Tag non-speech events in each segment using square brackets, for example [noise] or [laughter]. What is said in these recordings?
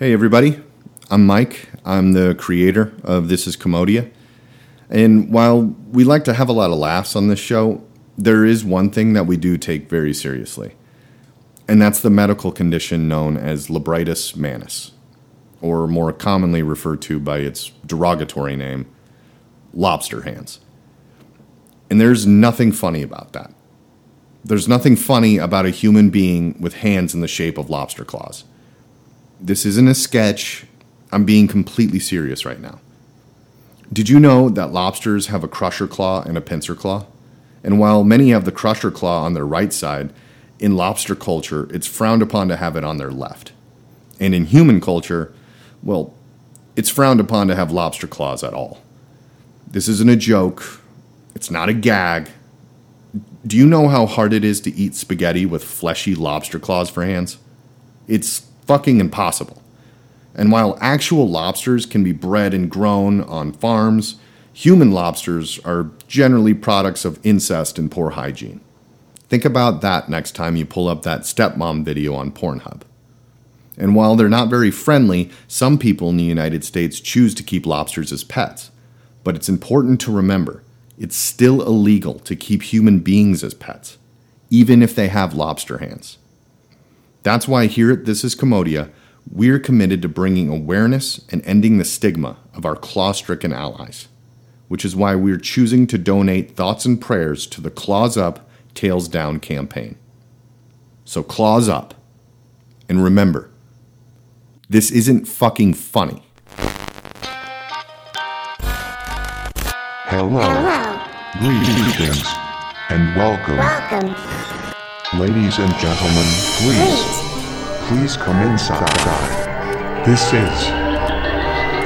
Hey, everybody. I'm Mike. I'm the creator of This is Commodia. And while we like to have a lot of laughs on this show, there is one thing that we do take very seriously. And that's the medical condition known as Lebritis manus, or more commonly referred to by its derogatory name, lobster hands. And there's nothing funny about that. There's nothing funny about a human being with hands in the shape of lobster claws. This isn't a sketch. I'm being completely serious right now. Did you know that lobsters have a crusher claw and a pincer claw? And while many have the crusher claw on their right side, in lobster culture, it's frowned upon to have it on their left. And in human culture, well, it's frowned upon to have lobster claws at all. This isn't a joke, it's not a gag. Do you know how hard it is to eat spaghetti with fleshy lobster claws for hands? It's fucking impossible. And while actual lobsters can be bred and grown on farms, human lobsters are generally products of incest and poor hygiene. Think about that next time you pull up that stepmom video on Pornhub. And while they're not very friendly, some people in the United States choose to keep lobsters as pets. But it's important to remember it's still illegal to keep human beings as pets, even if they have lobster hands. That's why here at This is Commodia, we're committed to bringing awareness and ending the stigma of our claw stricken allies, which is why we're choosing to donate thoughts and prayers to the Claws Up, Tails Down campaign. So, claws up. And remember, this isn't fucking funny. Hello. Hello. Greetings. And welcome. Welcome. Ladies and gentlemen, please, Please. please come inside. This is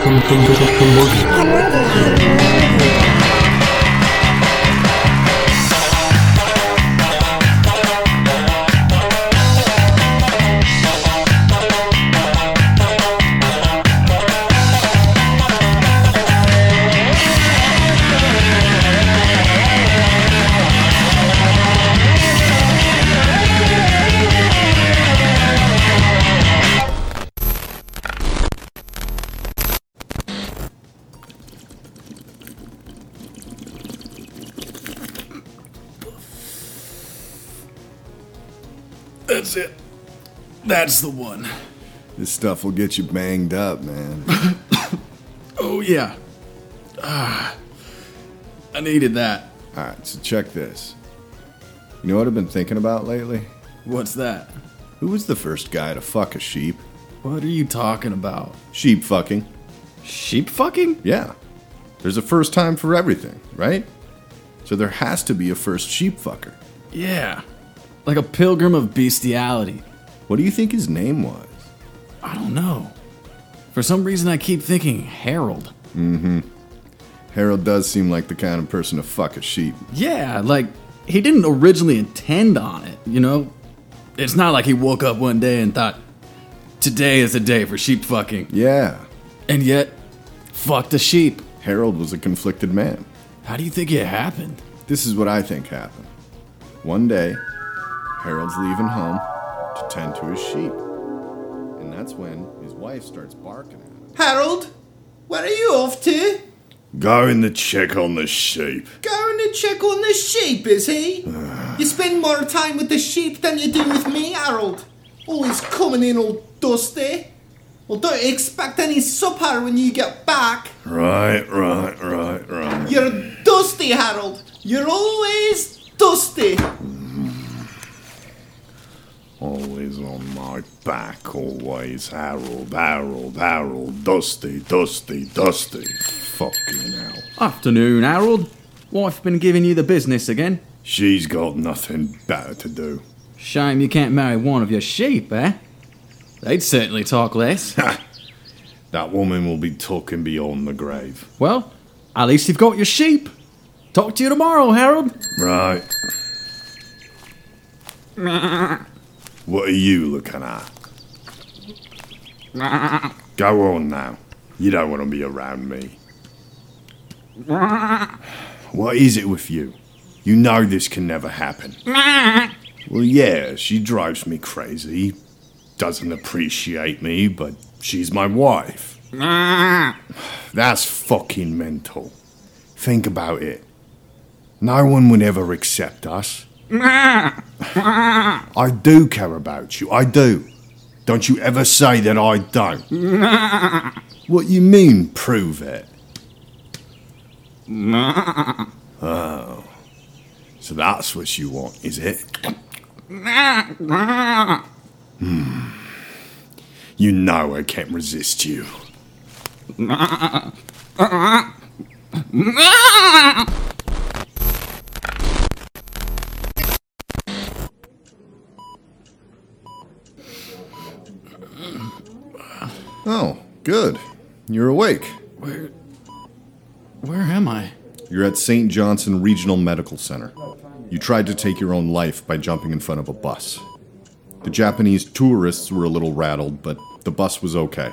Come, come, come, come, come, That's the one. This stuff will get you banged up, man. [coughs] Oh, yeah. Ah, I needed that. All right, so check this. You know what I've been thinking about lately? What's that? Who was the first guy to fuck a sheep? What are you talking about? Sheep fucking. Sheep fucking? Yeah. There's a first time for everything, right? So there has to be a first sheep fucker. Yeah. Like a pilgrim of bestiality. What do you think his name was? I don't know. For some reason, I keep thinking Harold. Mm hmm. Harold does seem like the kind of person to fuck a sheep. Yeah, like he didn't originally intend on it, you know? It's not like he woke up one day and thought, today is the day for sheep fucking. Yeah. And yet, fucked a sheep. Harold was a conflicted man. How do you think it happened? This is what I think happened. One day, Harold's leaving home tend to his sheep. And that's when his wife starts barking at him. Harold, where are you off to? Going to check on the sheep. Going to check on the sheep, is he? [sighs] you spend more time with the sheep than you do with me, Harold. Always coming in all dusty. Well, don't expect any supper when you get back. Right, right, right, right. You're dusty, Harold. You're always dusty. Always on my back, always Harold, Harold, Harold, Dusty, Dusty, Dusty. Fucking hell. Afternoon, Harold. Wife been giving you the business again? She's got nothing better to do. Shame you can't marry one of your sheep, eh? They'd certainly talk less. That woman will be talking beyond the grave. well, at least you've got your sheep. Talk to you tomorrow, Harold. Right. [laughs] What are you looking at? [laughs] Go on now. You don't want to be around me. [laughs] What is it with you? You know this can never happen. [laughs] Well, yeah, she drives me crazy. doesn't appreciate me, but she's my wife. That's fucking mental. Think about it. No one would ever accept us. [laughs] I do care about you. I do. Don't you ever say that I don't. [laughs] what you mean, prove it? [laughs] Oh. So that's what you want, is it? Hmm. You know I can't resist you. Oh, good. You're awake. Where. Where am I? You're at St. Johnson Regional Medical Center. You tried to take your own life by jumping in front of a bus. The Japanese tourists were a little rattled, but the bus was okay.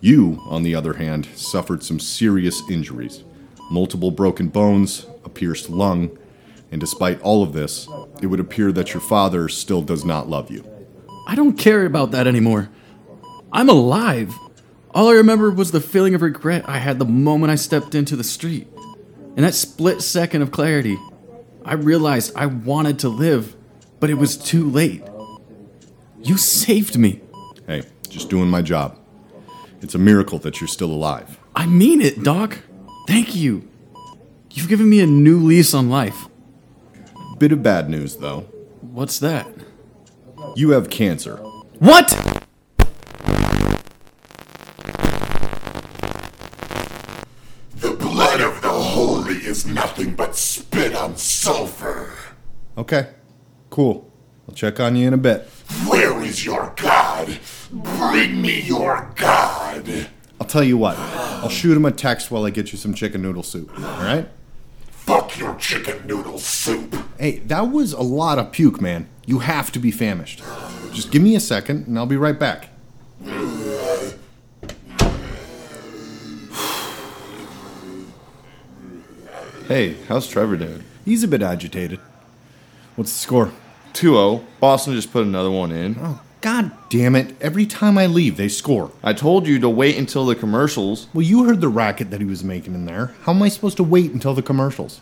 You, on the other hand, suffered some serious injuries multiple broken bones, a pierced lung, and despite all of this, it would appear that your father still does not love you. I don't care about that anymore. I'm alive. All I remember was the feeling of regret I had the moment I stepped into the street. In that split second of clarity, I realized I wanted to live, but it was too late. You saved me. Hey, just doing my job. It's a miracle that you're still alive. I mean it, Doc. Thank you. You've given me a new lease on life. Bit of bad news, though. What's that? You have cancer. What? The blood of the holy is nothing but spit on sulfur. Okay, cool. I'll check on you in a bit. Where is your god? Bring me your god. I'll tell you what. I'll shoot him a text while I get you some chicken noodle soup. All right? Fuck your chicken noodle soup. Hey, that was a lot of puke, man. You have to be famished. Just give me a second, and I'll be right back. [sighs] Hey, how's Trevor doing? He's a bit agitated. What's the score? 2 0. Boston just put another one in. Oh, god damn it. Every time I leave, they score. I told you to wait until the commercials. Well, you heard the racket that he was making in there. How am I supposed to wait until the commercials?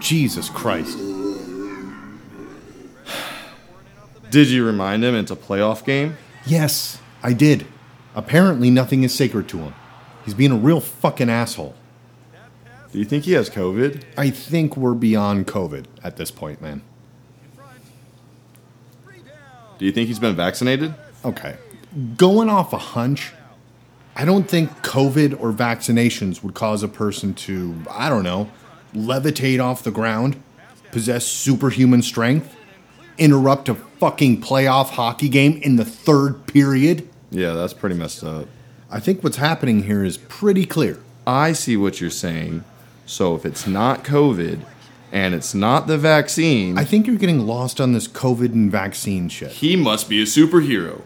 Jesus Christ. [sighs] Did you remind him it's a playoff game? Yes, I did. Apparently, nothing is sacred to him. He's being a real fucking asshole. Do you think he has COVID? I think we're beyond COVID at this point, man. Do you think he's been vaccinated? Okay. Going off a hunch, I don't think COVID or vaccinations would cause a person to, I don't know, levitate off the ground, possess superhuman strength, interrupt a fucking playoff hockey game in the third period. Yeah, that's pretty messed up. I think what's happening here is pretty clear. I see what you're saying. So if it's not COVID and it's not the vaccine, I think you're getting lost on this COVID and vaccine shit. he must be a superhero.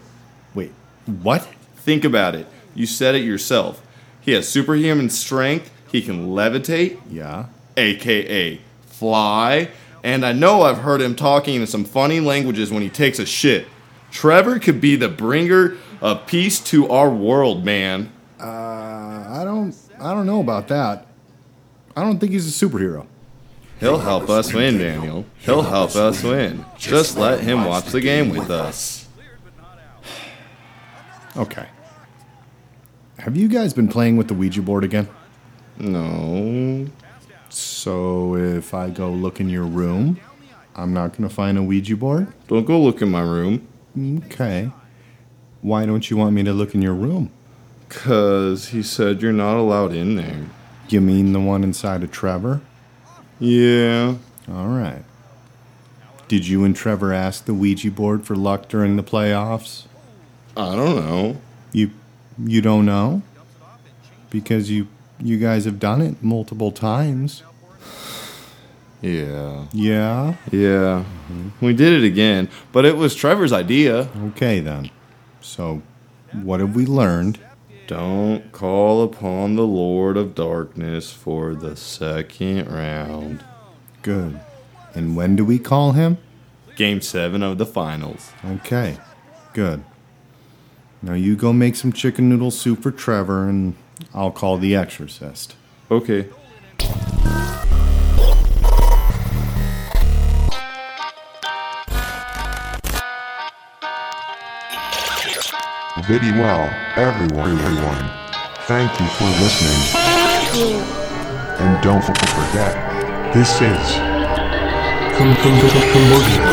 Wait, what? Think about it. You said it yourself. He has superhuman strength. He can levitate, Yeah. aka fly. And I know I've heard him talking in some funny languages when he takes a shit. Trevor could be the bringer of peace to our world, man. Uh, I don't I don't know about that. I don't think he's a superhero. He'll help us win, Daniel. He'll help us win. Just let him watch the game with us. Okay. Have you guys been playing with the Ouija board again? No. So if I go look in your room, I'm not going to find a Ouija board? Don't go look in my room. Okay. Why don't you want me to look in your room? Cause he said you're not allowed in there. You mean the one inside of Trevor? Yeah. All right. Did you and Trevor ask the Ouija board for luck during the playoffs? I don't know. You you don't know? Because you you guys have done it multiple times. [sighs] Yeah. Yeah. Yeah. Mm-hmm. We did it again, but it was Trevor's idea. Okay then. So what have we learned? Don't call upon the Lord of Darkness for the second round. Good. And when do we call him? Game 7 of the finals. Okay, good. Now you go make some chicken noodle soup for Trevor, and I'll call the exorcist. Okay. Very well, everyone, everyone. Thank you for listening. Thank you. And don't forget, this is Cambodia.